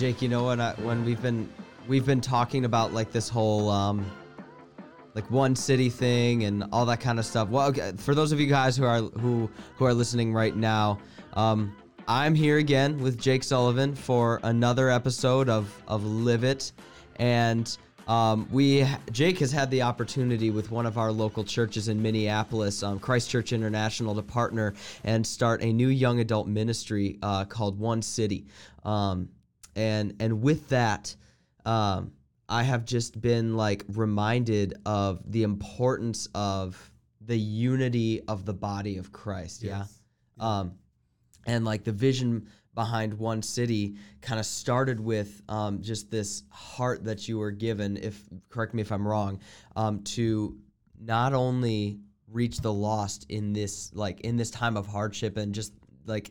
Jake, you know when I, when we've been we've been talking about like this whole um, like one city thing and all that kind of stuff. Well, okay, for those of you guys who are who who are listening right now, um, I'm here again with Jake Sullivan for another episode of of Live It, and um, we Jake has had the opportunity with one of our local churches in Minneapolis, um, Christ Church International, to partner and start a new young adult ministry uh, called One City, um, and and with that. Um, I have just been like reminded of the importance of the unity of the body of Christ. Yes. Yeah. Um, and like the vision behind one city kind of started with um, just this heart that you were given if correct me if i'm wrong um, to not only reach the lost in this like in this time of hardship and just like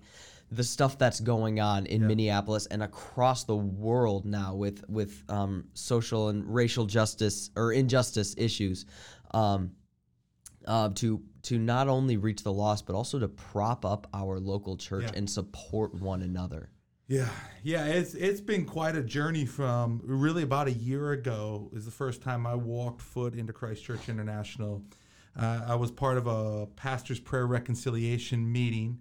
the stuff that's going on in Minneapolis and across the world now with with um, social and racial justice or injustice issues, um, uh, to to not only reach the lost but also to prop up our local church Yeah. and support one another. Yeah, yeah, it's it's been quite a journey from really about a year ago is the first time I walked foot into Christ Church International. Uh, I was part of a pastor's prayer reconciliation meeting,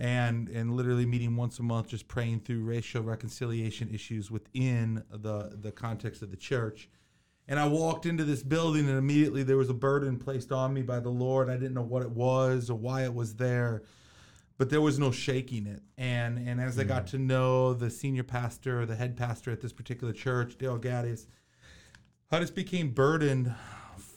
and and literally meeting once a month, just praying through racial reconciliation issues within the the context of the church. And I walked into this building, and immediately there was a burden placed on me by the Lord. I didn't know what it was or why it was there but there was no shaking it. And and as I got mm. to know the senior pastor, the head pastor at this particular church, Dale Gaddis, I just became burdened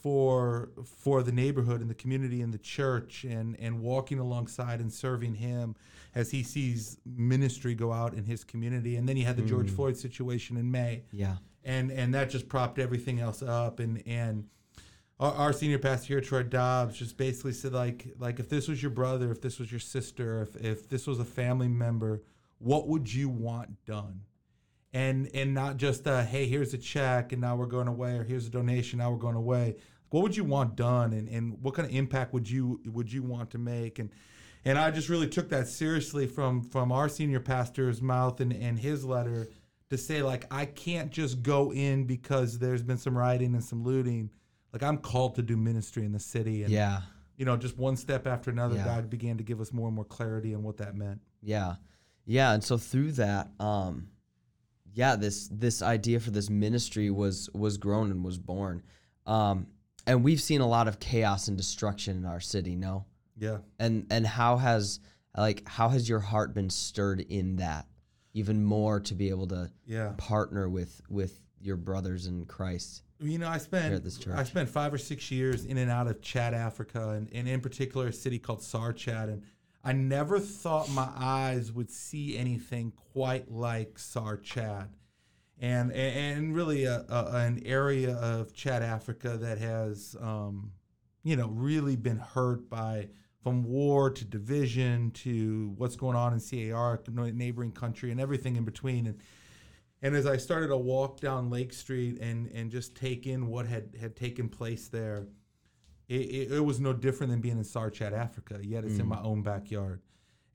for for the neighborhood and the community and the church and and walking alongside and serving him as he sees ministry go out in his community. And then he had the George Floyd situation in May. Yeah. and and that just propped everything else up. And and our, our senior pastor here troy dobbs just basically said like like if this was your brother if this was your sister if, if this was a family member what would you want done? And and not just uh hey here's a check and now we're going away or here's a donation now we're going away what would you want done and, and what kind of impact would you would you want to make and and I just really took that seriously from from our senior pastor's mouth and, and his letter to say like I can't just go in because there's been some rioting and some looting. Like I'm called to do ministry in the city and Yeah. you know, just one step after another, Yeah. God began to give us more and more clarity on what that meant. Yeah. Yeah, and so through that um yeah, this this idea for this ministry was was grown and was born. Um and we've seen a lot of chaos and destruction in our city, no? Yeah. And and how has like how has your heart been stirred in that even more to be able to Yeah. partner with with your brothers in Christ? You know, I spent at this church. I spent five or six years in and out of Chad, Africa, and, and in particular a city called Sarh Chad. And I never thought my eyes would see anything quite like Sarh Chad. And, and really a, a, an area of Chad, Africa that has, um, you know, really been hurt by from war to division to what's going on in CAR, neighboring country, and everything in between. And and as I started to walk down Lake Street and and just take in what had had taken place there, it, it, it was no different than being in Sarchat, Africa. Yet it's in my own backyard,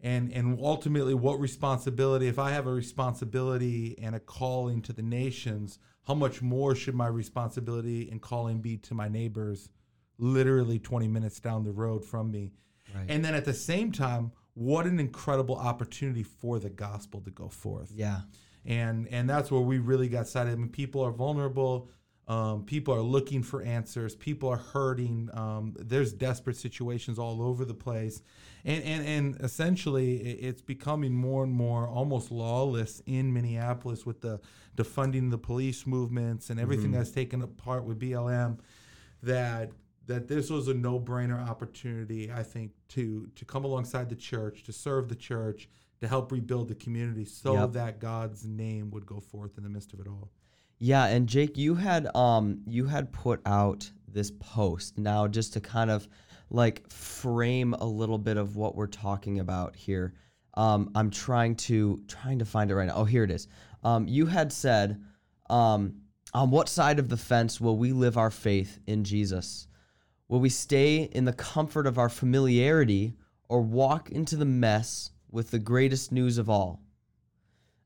and and ultimately, what responsibility? If I have a responsibility and a calling to the nations, how much more should my responsibility and calling be to my neighbors, literally twenty minutes down the road from me? Right. And then at the same time, what an incredible opportunity for the gospel to go forth Yeah. and and that's where we really got excited. I mean, people are vulnerable. Um, people are looking for answers. People are hurting. Um, there's desperate situations all over the place, and and and essentially, it's becoming more and more almost lawless in Minneapolis with the defunding the police movements and everything that's taken apart with BLM. That that this was a no-brainer opportunity, I think, to to come alongside the church, to serve the church, to help rebuild the community, so Yep. that God's name would go forth in the midst of it all. Yeah, and Jake, you had um you had put out this post now just to kind of like frame a little bit of what we're talking about here. Um, I'm trying to trying to find it right now. Oh, here it is. Um, you had said, um, on what side of the fence will we live our faith in Jesus? Will we stay in the comfort of our familiarity or walk into the mess with the greatest news of all?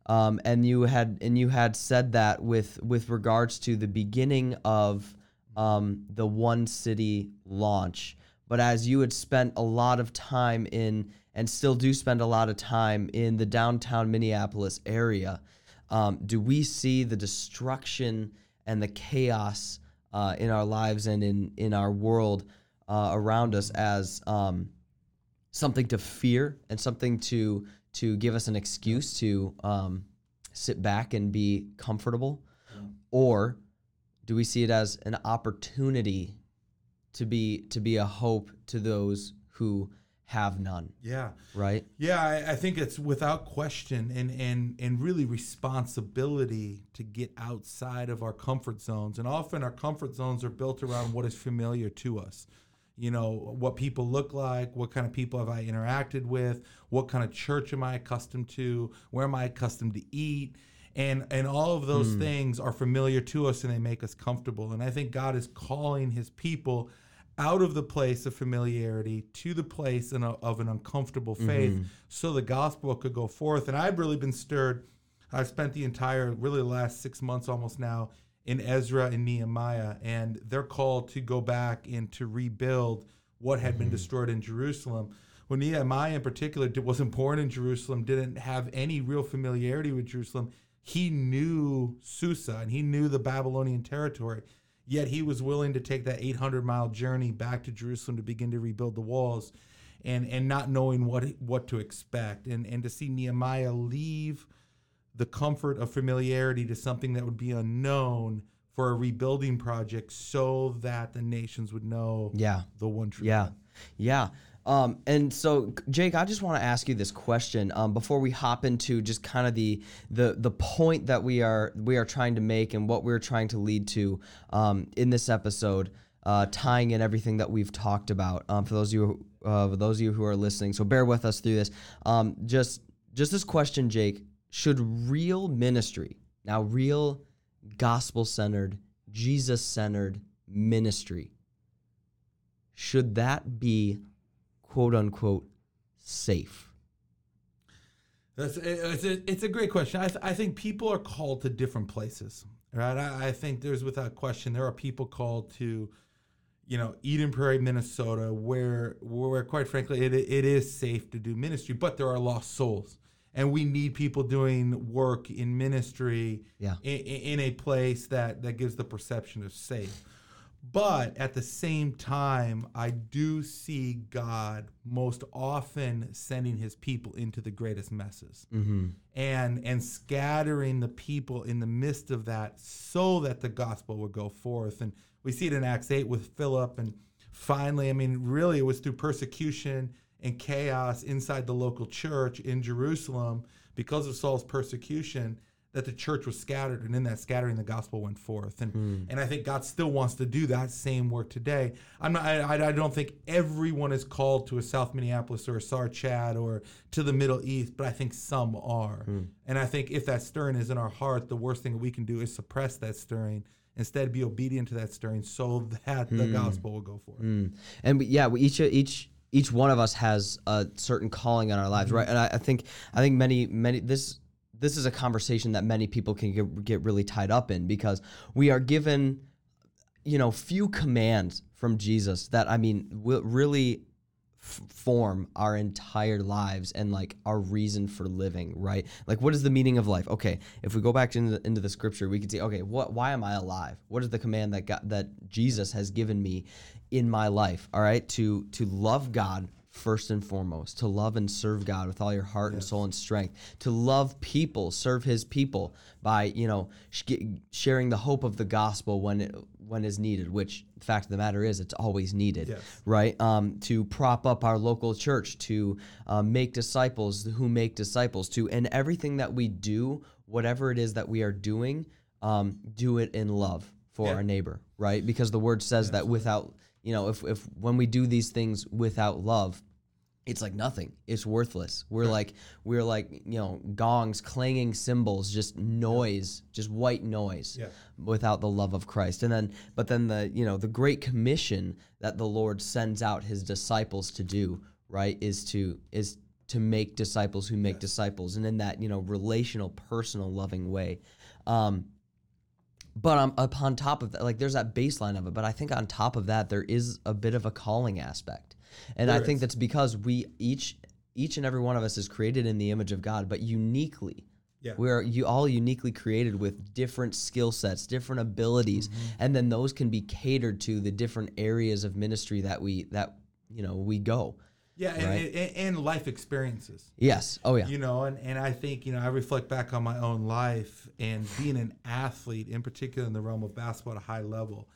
Um, and you had and you had said that with with regards to the beginning of um, the one city launch. But as you had spent a lot of time in and still do spend a lot of time in the downtown Minneapolis area, um, do we see the destruction and the chaos uh, in our lives and in in our world uh, around us as um, something to fear and something to to give us an excuse to um, sit back and be comfortable, or do we see it as an opportunity to be to be a hope to those who have none? Yeah. Right. Yeah, I, I think it's without question and and and really responsibility to get outside of our comfort zones. And often our comfort zones are built around what is familiar to us. You know, what people look like, what kind of people have I interacted with, what kind of church am I accustomed to, where am I accustomed to eat? And and all of those hmm. things are familiar to us and they make us comfortable. And I think God is calling his people out of the place of familiarity to the place in a, of an uncomfortable mm-hmm. faith so the gospel could go forth. And I've really been stirred. I've spent the entire, really the last six months almost now in Ezra and Nehemiah, and they're called to go back and to rebuild what had been mm-hmm. destroyed in Jerusalem. Well, Nehemiah in particular wasn't born in Jerusalem, didn't have any real familiarity with Jerusalem. He knew Susa and he knew the Babylonian territory. Yet he was willing to take that 800 mile journey back to Jerusalem to begin to rebuild the walls, and and not knowing what what to expect, and and to see Nehemiah leave the comfort of familiarity to something that would be unknown for a rebuilding project, so that the nations would know Yeah. the one true. Yeah, yeah. Um, and so, Jake, I just want to ask you this question um, before we hop into just kind of the the the point that we are we are trying to make and what we're trying to lead to um, in this episode, uh, tying in everything that we've talked about. Um, for those of you uh, for those of you who are listening, so bear with us through this. Um, just just this question, Jake: Should real ministry now, real gospel centered, Jesus centered ministry? should that be quote unquote safe? That's it's a, it's a great question. I, th- I think people are called to different places, right? I, I think there's without question there are people called to, you know, Eden Prairie, Minnesota, where where quite frankly it it is safe to do ministry, but there are lost souls, and we need people doing work in ministry Yeah. in, in a place that that gives the perception of safe. But at the same time, I do see God most often sending his people into the greatest messes Mm-hmm. and and scattering the people in the midst of that so that the gospel would go forth. And we see it in Acts 8 with Philip and finally, I mean, really it was through persecution and chaos inside the local church in Jerusalem because of Saul's persecution that the church was scattered and in that scattering the gospel went forth. And hmm. and I think God still wants to do that same work today. I'm not I, I- don't think everyone is called to a South Minneapolis or a Sarh Chad or to the Middle East but I think some are. Hmm. And I think if that stirring is in our heart the worst thing we can do is suppress that stirring. Instead be obedient to that stirring so that the hmm. gospel will go forth. Mm. And we, yeah, we each each each one of us has a certain calling in our lives, mm-hmm. right? And I, I think I think many many this this is a conversation that many people can get, get really tied up in because we are given you know few commands from Jesus that I mean will really f- form our entire lives and like our reason for living, right? Like what is the meaning of life? Okay, if we go back into the, into the scripture, we can see okay, what why am I alive? What is the command that God, that Jesus has given me in my life? All right, to to love God first and foremost, to love and serve God with all your heart and soul and strength, to love people, serve his people by, you know, sh- sharing the hope of the gospel when it when is needed, which the fact of the matter is it's always needed Yes. right? Um, to prop up our local church, to uh, make disciples who make disciples, to and everything that we do, whatever it is that we are doing, um, do it in love for Yeah. our neighbor, right? Because the word says that without, you know, if if when we do these things without love, it's like nothing. It's worthless. We're like we're like you know gongs, clanging cymbals, just noise, just white noise, Yeah. without the love of Christ. And then, but then the you know the great commission that the Lord sends out His disciples to do, right, is to is to make disciples who make disciples, and in that you know relational, personal, loving way. Um, but um, upon top of that, like there's that baseline of it. But I think on top of that, there is a bit of a calling aspect, and I There think that's because we each each and every one of us is created in the image of God, but uniquely. Yeah. We are you all uniquely created with different skill sets, different abilities, Mm-hmm. and then those can be catered to the different areas of ministry that we that you know we go. Yeah, and, Right. and, and life experiences. Yes. Oh yeah. You know, and, and I think, you know, I reflect back on my own life and being an athlete, in particular in the realm of basketball at a high level,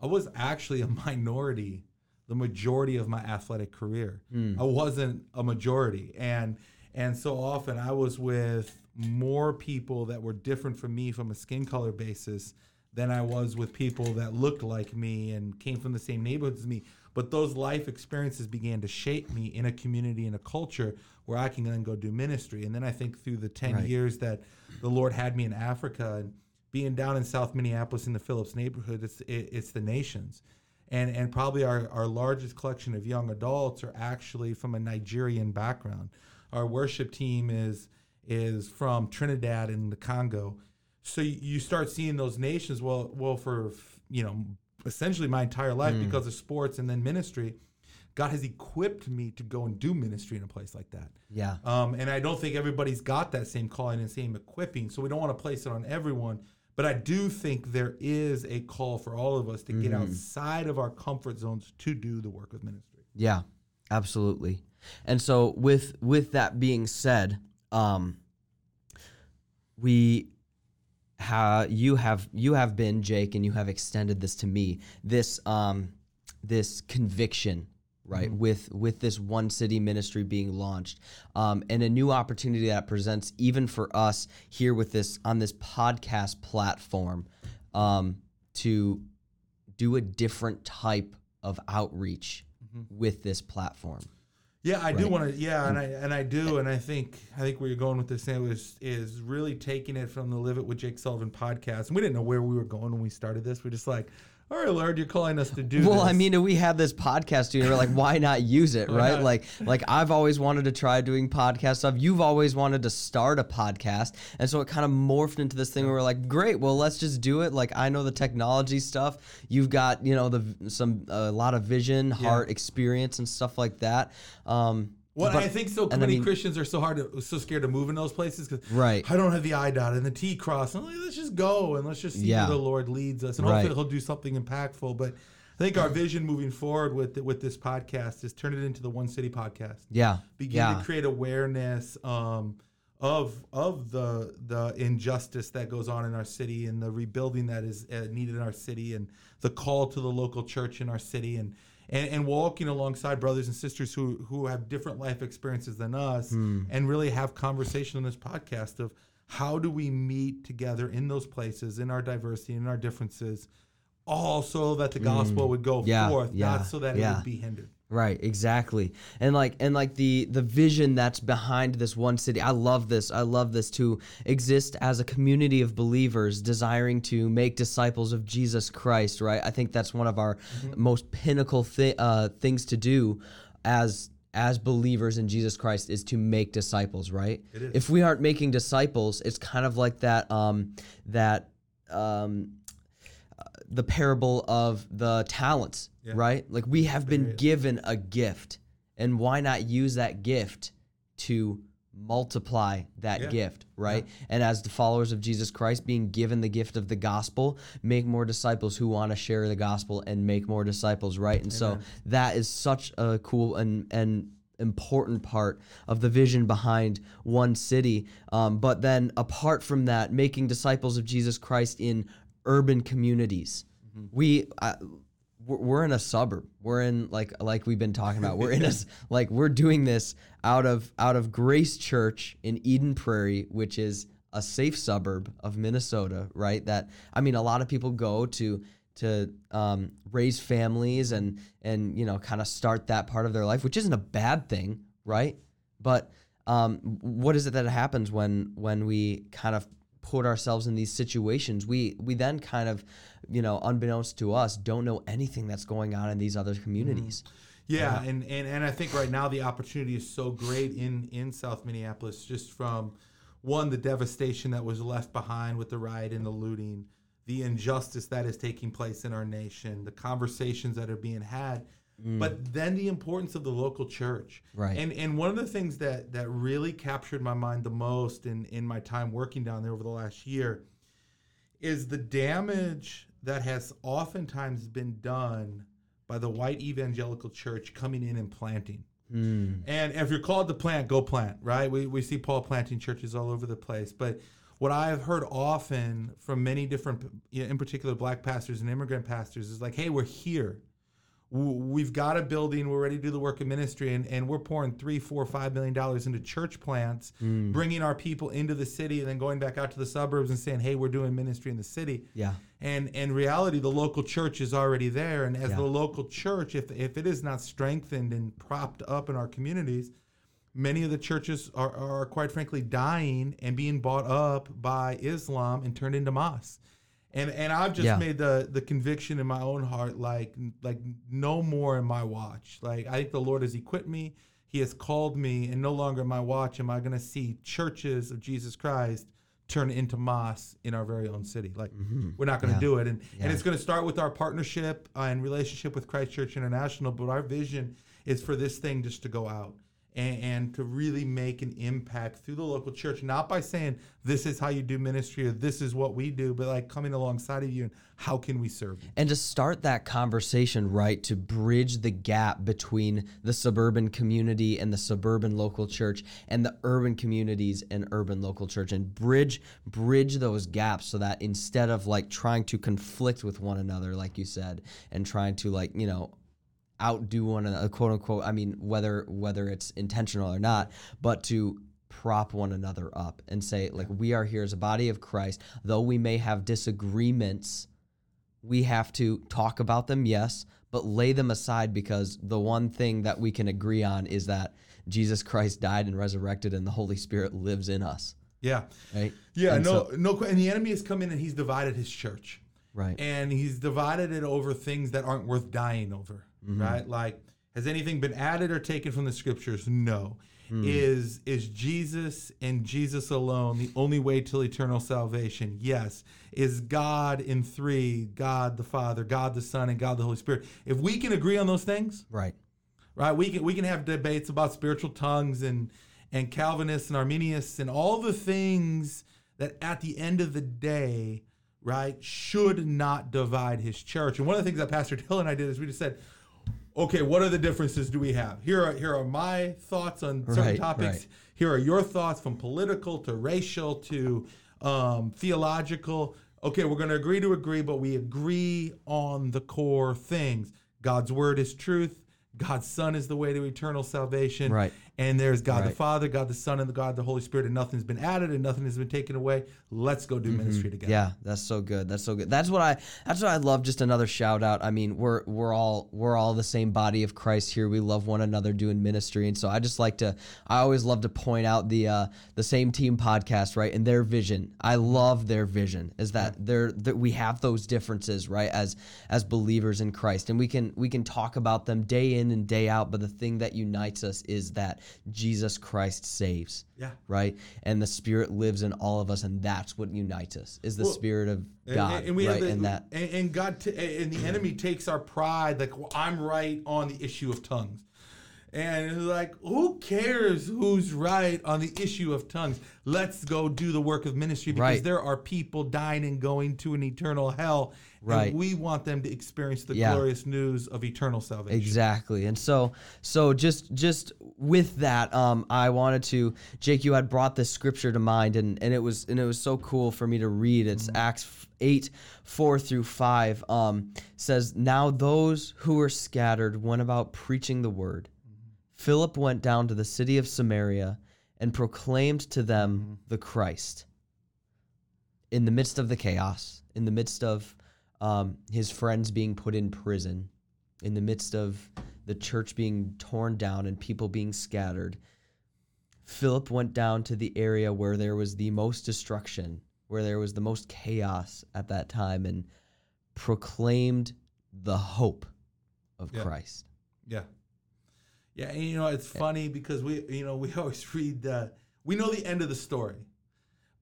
I was actually a minority the majority of my athletic career. Hmm. I wasn't a majority. And and so often I was with more people that were different from me from a skin color basis than I was with people that looked like me and came from the same neighborhoods as me. But those life experiences began to shape me in a community and a culture where I can then go do ministry. And then I think through the 10 Right. years that the Lord had me in Africa and being down in South Minneapolis in the Phillips neighborhood, it's, it, it's the nations. And, and probably our, our largest collection of young adults are actually from a Nigerian background. Our worship team is is from Trinidad and the Congo. So you, you start seeing those nations. Well, well, for you know, essentially my entire life because of sports and then ministry, God has equipped me to go and do ministry in a place like that. Yeah. Um, and I don't think everybody's got that same calling and same equipping. So we don't want to place it on everyone. But I do think there is a call for all of us to get outside of our comfort zones to do the work of ministry. Yeah, absolutely. And so with with that being said, um we ha you have you have been Jake and you have extended this to me. This um this conviction right with with this one city ministry being launched um, and a new opportunity that presents even for us here with this on this podcast platform um, to do a different type of outreach with this platform. Yeah, I do want to. Yeah, and mm. I and I do, and I think I think where you're going with this Sam, is is really taking it from the Live It with Jake Sullivan podcast. And we didn't know where we were going when we started this. We're just like, all right, Lord, you're calling us to do. Well, I mean, we had this podcast studio. We're like, why not use it, right? Like, like I've always wanted to try doing podcast stuff. You've always wanted to start a podcast, and so it kind of morphed into this thing where we're like, great, well, let's just do it. Like, I know the technology stuff. You've got, you know, the some a lot of vision, heart, experience, and stuff like that. Um, Well, but- I think so and I many mean- Christians are so hard, to, so scared to move in those places because Right. I don't have the I dot and the T cross. I'm like, let's just go and let's just see Yeah. where the Lord leads us, and Right. hopefully He'll do something impactful. But I think our vision moving forward with with this podcast is turn it into the One City podcast. yeah, begin yeah, to create awareness um, of of the the injustice that goes on in our city and the rebuilding that is uh, needed in our city and the call to the local church in our city and and, and walking alongside brothers and sisters who who have different life experiences than us Hmm. and really have conversation on this podcast of how do we meet together in those places in our diversity in our differences all so that the gospel would go. Yeah, forth yeah, not so that it would be hindered Right, exactly. And like and like the the vision that's behind this one city. I love this. I love this to exist as a community of believers desiring to make disciples of Jesus Christ, right? I think that's one of our most pinnacle thi- uh, things to do as as believers in Jesus Christ is to make disciples, right? It is. If we aren't making disciples, it's kind of like that um that um the parable of the talents, Yeah. right? Like we have been given a gift, and why not use that gift to multiply that Yeah. gift, right? And as the followers of Jesus Christ, being given the gift of the gospel, make more disciples who want to share the gospel and make more disciples, right? And so that is such a cool and and important part of the vision behind one city. Um, but then apart from that, making disciples of Jesus Christ in urban communities. We uh, we're in a suburb. We're in like like we've been talking about. We're in a like we're doing this out of out of Grace Church in Eden Prairie, which is a safe suburb of Minnesota, right? That I mean, a lot of people go to to um, raise families and and you know kind of start that part of their life, which isn't a bad thing, right? But um, what is it that happens when when we kind of put ourselves in these situations? We we then kind of, you know, unbeknownst to us, don't know anything that's going on in these other communities. Mm-hmm. Yeah, and, and and I think right now the opportunity is so great in in South Minneapolis, just from one the devastation that was left behind with the riot and the looting, the injustice that is taking place in our nation, the conversations that are being had, but then the importance of the local church. Right. And and one of the things that that really captured my mind the most in in my time working down there over the last year is the damage that has oftentimes been done by the white evangelical church coming in and planting. Mm. And if you're called to plant, go plant, right? We, we see Paul planting churches all over the place. But what I have heard often from many different, in particular, black pastors and immigrant pastors is like, hey, we're here. We've got a building. We're ready to do the work of ministry, and, and we're pouring three, four, five million dollars into church plants, Mm. bringing our people into the city, and then going back out to the suburbs and saying, "Hey, we're doing ministry in the city." Yeah. And in reality, the local church is already there, and as Yeah. the local church, if if it is not strengthened and propped up in our communities, many of the churches are, are quite frankly dying and being bought up by Islam and turned into mosques. And and I've just Yeah. made the the conviction in my own heart, like like no more in my watch. Like I think the Lord has equipped me, He has called me, and no longer in my watch am I going to see churches of Jesus Christ turn into mosques in our very own city. Like we're not going to Mm-hmm. Yeah. do it, and Yeah. and it's going to start with our partnership uh, and relationship with Christ Church International. But our vision is for this thing just to go out and, and to really make an impact through the local church, not by saying this is how you do ministry or this is what we do, but like coming alongside of you and how can we serve you? and to start that conversation right to bridge the gap between the suburban community and the suburban local church and the urban communities and urban local church and bridge bridge those gaps so that instead of like trying to conflict with one another like you said and trying to like you know outdo one another quote unquote i mean whether whether it's intentional or not but to prop one another up and say like we are here as a body of christ though we may have disagreements we have to talk about them, yes, but lay them aside because the one thing that we can agree on is that Jesus Christ died and resurrected and the Holy Spirit lives in us, Yeah. right? Yeah, And no, so- no, and the enemy has come in and he's divided his church. right. and he's divided it over things that aren't worth dying over Mm-hmm. right like has anything been added or taken from the scriptures no Hmm. is is jesus and jesus alone the only way to eternal salvation yes is god in three god the father god the son and god the holy spirit if we can agree on those things right. right? We can we can have debates about spiritual tongues and and Calvinists and Arminians and all the things that at the end of the day, right, should not divide his church. And one of the things that Pastor Dylan and I did is we just said, okay, what are the differences do we have? Here are here are my thoughts on certain Right, topics. right. Here are your thoughts from political to racial to um, theological. Okay, we're going to agree to agree, but we agree on the core things. God's word is truth. God's Son is the way to eternal salvation. Right. And there's God the Father, God the Son, and the God the Holy Spirit, and nothing's been added and nothing has been taken away. Let's go do ministry together. Mm-hmm. Yeah, that's so good. That's so good. That's what I. That's what I love. Just another shout out. I mean, we're we're all we're all the same body of Christ here. We love one another doing ministry, and so I just like to. I always love to point out the uh, the same team podcast, right, and their vision. I love their vision. Is that they're that we have those differences, right, as as believers in Christ, and we can we can talk about them day in and day out. But the thing that unites us is that Jesus Christ saves Yeah. right? And the Spirit lives in all of us, and that's what unites us is the Well, Spirit of God, and, we right? have the, and that and, and God t- and the enemy takes our pride like well, I'm right on the issue of tongues. And it's like, who cares who's right on the issue of tongues? Let's go do the work of ministry because Right. there are people dying and going to an eternal hell. Right. And we want them to experience the Yeah. glorious news of eternal salvation. exactly. And so, so just just with that, um, I wanted to, Jake, you had brought this scripture to mind, and and it was and it was so cool for me to read. It's Acts eight four through five. Um, says now those who were scattered went about preaching the word. Philip went down to the city of Samaria and proclaimed to them the Christ. In the midst of the chaos, in the midst of um, his friends being put in prison, in the midst of the church being torn down and people being scattered, Philip went down to the area where there was the most destruction, where there was the most chaos at that time, and proclaimed the hope of Yeah. Christ. Yeah. Yeah, and you know it's funny because we you know we always read uh, we know the end of the story,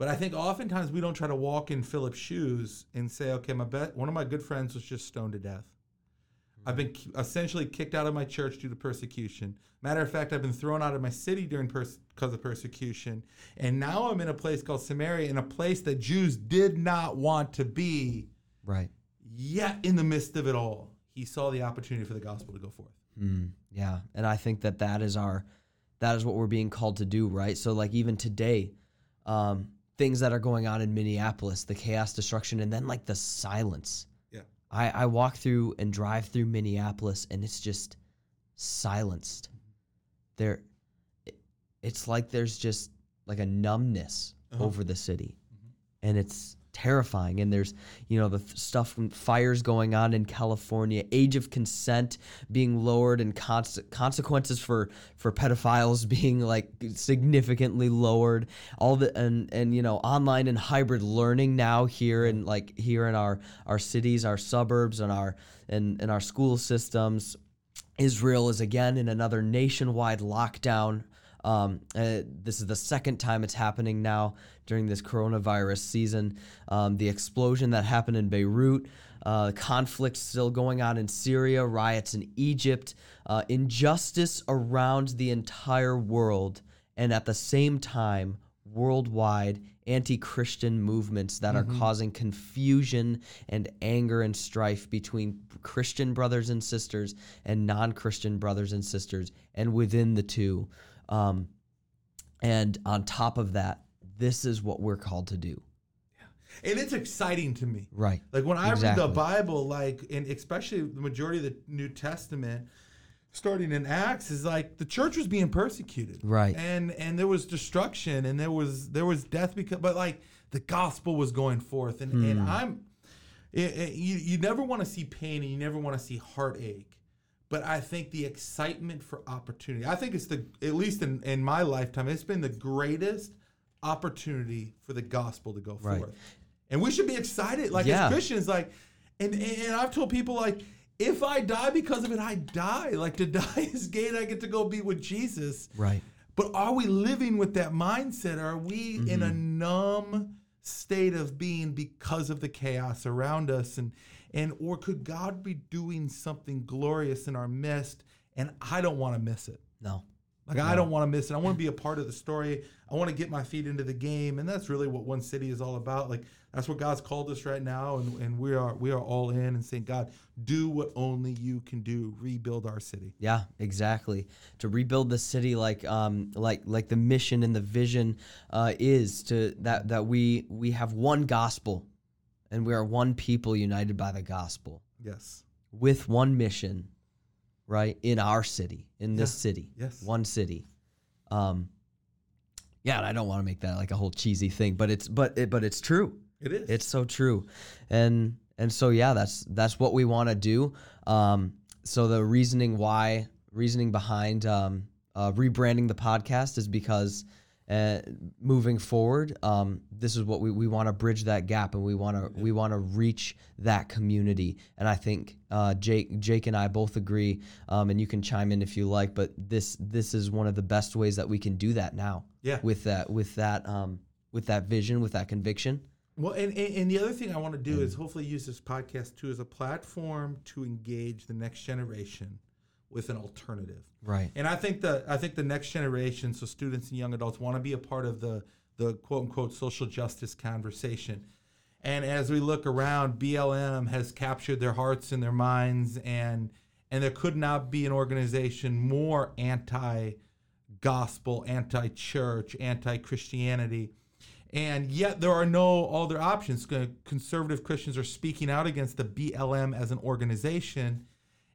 but I think oftentimes we don't try to walk in Philip's shoes and say, okay, my bet one of my good friends was just stoned to death. I've been essentially kicked out of my church due to persecution. Matter of fact, I've been thrown out of my city during pers- because of persecution, and now I'm in a place called Samaria, in a place that Jews did not want to be. Right. Yet, in the midst of it all, he saw the opportunity for the gospel to go forth. Mm, yeah, and I think that that is our, that is what we're being called to do, right? So like even today, um, things that are going on in Minneapolis, the chaos, destruction, and then like the silence. Yeah. I I walk through and drive through Minneapolis, and it's just silenced. There, it- it's like there's just like a numbness Uh-huh. over the city, and it's terrifying. And there's you know the th- stuff from fires going on in California, age of consent being lowered, and conse- consequences for for pedophiles being like significantly lowered. All the and and you know online and hybrid learning now here and like here in our our cities, our suburbs, and our and and our school systems. Israel is again in another nationwide lockdown. Um, uh, this is the second time it's happening now during this coronavirus season. Um, the explosion that happened in Beirut, uh, conflict still going on in Syria, riots in Egypt, uh, injustice around the entire world, and at the same time, worldwide anti Christian movements that are causing confusion and anger and strife between Christian brothers and sisters and non Christian brothers and sisters, and within the two. Um, and on top of that, this is what we're called to do. Yeah. And it's exciting to me. Right. Like when I read the Bible, like and especially the majority of the New Testament, starting in Acts, is like the church was being persecuted, Right. And and there was destruction and there was there was death because, but like the gospel was going forth, and and Hmm. I'm, it, it- you you never want to see pain and you never want to see heartache, but I think the excitement for opportunity, I think it's the at least in in my lifetime, it's been the greatest opportunity for the gospel to go Right. forth. And we should be excited, like Yeah. as Christians, like, and and I've told people like, if I die because of it, I die. Like to die is gain. I get to go be with Jesus. Right. But are we living with that mindset? Are we in a Mm-hmm. numb state of being because of the chaos around us? And and or could God be doing something glorious in our midst? And I don't want to miss it. No. Like I don't want to miss it. I want to be a part of the story. I want to get my feet into the game, and that's really what One City is all about. Like that's what God's called us right now, and, and we are we are all in and saying, God, do what only you can do. Rebuild our city. Yeah, exactly. To rebuild the city, like um, like like the mission and the vision uh, is to that that we we have one gospel, and we are one people united by the gospel Yes. with one mission, right? In our city, in this Yeah. city, Yes. one city. Um, yeah, and I don't want to make that like a whole cheesy thing, but it's but it, but it's true. It is. It's so true, and and so yeah, that's that's what we want to do. Um, so the reasoning why, reasoning behind um, uh, rebranding the podcast is because uh, moving forward, um, this is what we, we want to bridge that gap, and we want to we want to reach that community. And I think uh, Jake Jake and I both agree, um, and you can chime in if you like. But this this is one of the best ways that we can do that now. Yeah. With that with that um, with that vision, with that conviction. Well, and, and, and the other thing I want to do is hopefully use this podcast too as a platform to engage the next generation with an alternative. Right. And I think the I think the next generation, so students and young adults, want to be a part of the the quote unquote social justice conversation. And as we look around, BLM has captured their hearts and their minds, and and there could not be an organization more anti gospel, anti church, anti Christianity. And yet there are no other options. Conservative Christians are speaking out against the BLM as an organization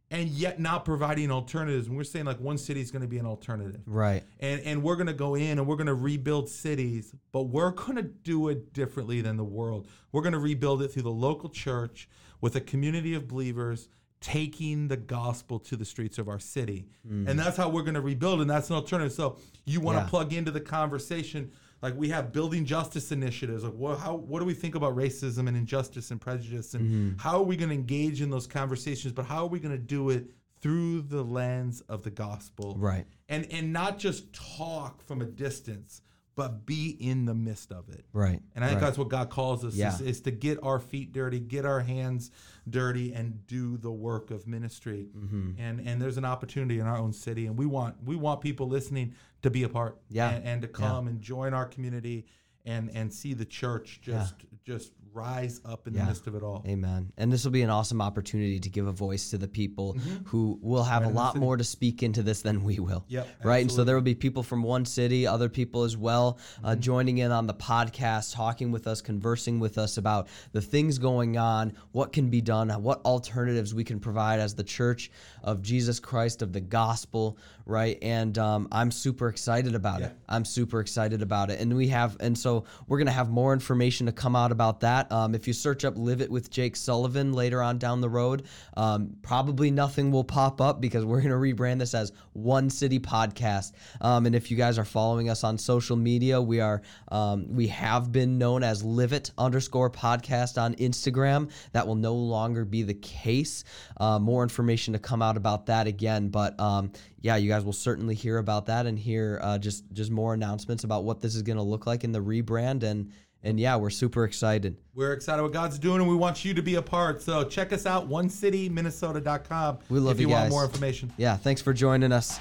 and yet not providing alternatives. And we're saying like one city is going to be an alternative. Right. And and we're going to go in and we're going to rebuild cities, but we're going to do it differently than the world. We're going to rebuild it through the local church with a community of believers taking the gospel to the streets of our city. Mm. And that's how we're going to rebuild and that's an alternative. So you want to Yeah. plug into the conversation like we have building justice initiatives like what, how, what do we think about racism and injustice and prejudice and mm-hmm. how are we going to engage in those conversations but how are we going to do it through the lens of the gospel. Right. And and not just talk from a distance, but be in the midst of it. Right. And I think right. that's what God calls us Yeah. is, is to get our feet dirty, get our hands dirty, and do the work of ministry. Mm-hmm. And and there's an opportunity in our own city, and we want we want people listening to be a part, Yeah. and, and to Yeah. come and join our community, and and see the church just just rise up in Yeah. the midst of it all. Amen. And this will be an awesome opportunity to give a voice to the people who will have Mm-hmm. Right a lot more to speak into this than we will. Yep, Right. And so there will be people from one city, other people as well, uh, Mm-hmm. joining in on the podcast, talking with us, conversing with us about the things going on, what can be done, what alternatives we can provide as the church of Jesus Christ, of the gospel. Right. And um, I'm super excited about it. I'm super excited about it. And we have, and so we're going to have more information to come out about that. Um, if you search up Live It with Jake Sullivan later on down the road, um, probably nothing will pop up because we're going to rebrand this as One City Podcast. Um, and if you guys are following us on social media, we are, um, we have been known as Live It underscore podcast on Instagram. That will no longer be the case. Uh, more information to come out about that again. But um, yeah, you guys will certainly hear about that and hear uh, just just more announcements about what this is going to look like in the rebrand and and yeah, we're super excited. We're excited what God's doing, and we want you to be a part. So check us out, onecityminnesota.com. We love if you you want more information. Yeah, thanks for joining us.